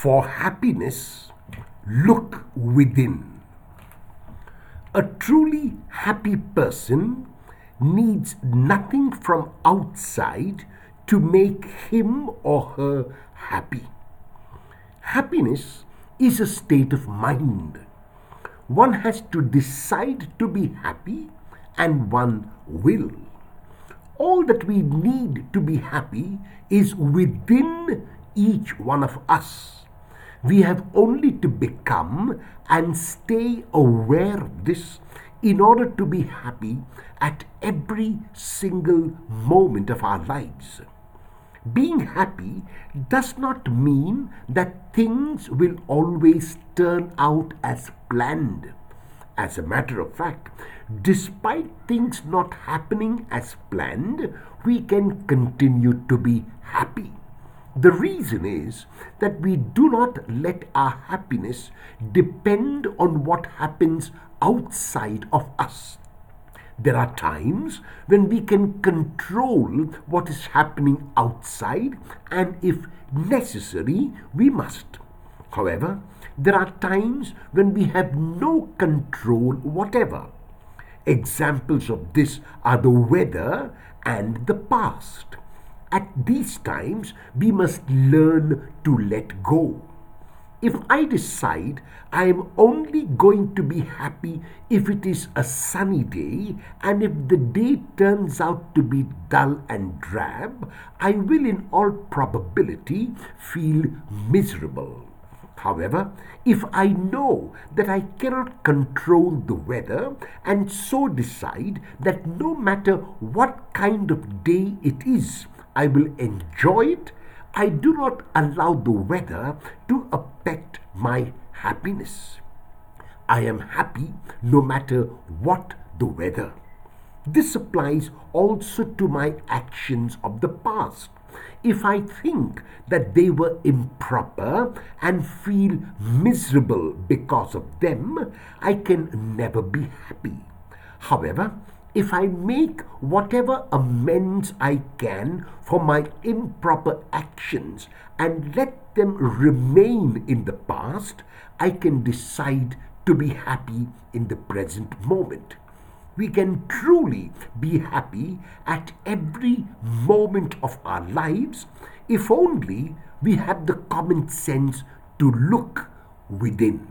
For happiness, look within. A truly happy person needs nothing from outside to make him or her happy. Happiness is a state of mind. One has to decide to be happy and one will. All that we need to be happy is within each one of us. We have only to become and stay aware of this in order to be happy at every single moment of our lives. Being happy does not mean that things will always turn out as planned. As a matter of fact, despite things not happening as planned, we can continue to be happy. The reason is that we do not let our happiness depend on what happens outside of us. There are times when we can control what is happening outside, and if necessary, we must. However, there are times when we have no control whatever. Examples of this are the weather and the past. At these times, we must learn to let go. If I decide I am only going to be happy if it is a sunny day, and if the day turns out to be dull and drab, I will in all probability feel miserable. However, if I know that I cannot control the weather and so decide that no matter what kind of day it is, I will enjoy it. I do not allow the weather to affect my happiness. I am happy no matter what the weather. This applies also to my actions of the past. If I think that they were improper and feel miserable because of them, I can never be happy. However, if I make whatever amends I can for my improper actions and let them remain in the past, I can decide to be happy in the present moment. We can truly be happy at every moment of our lives if only we have the common sense to look within.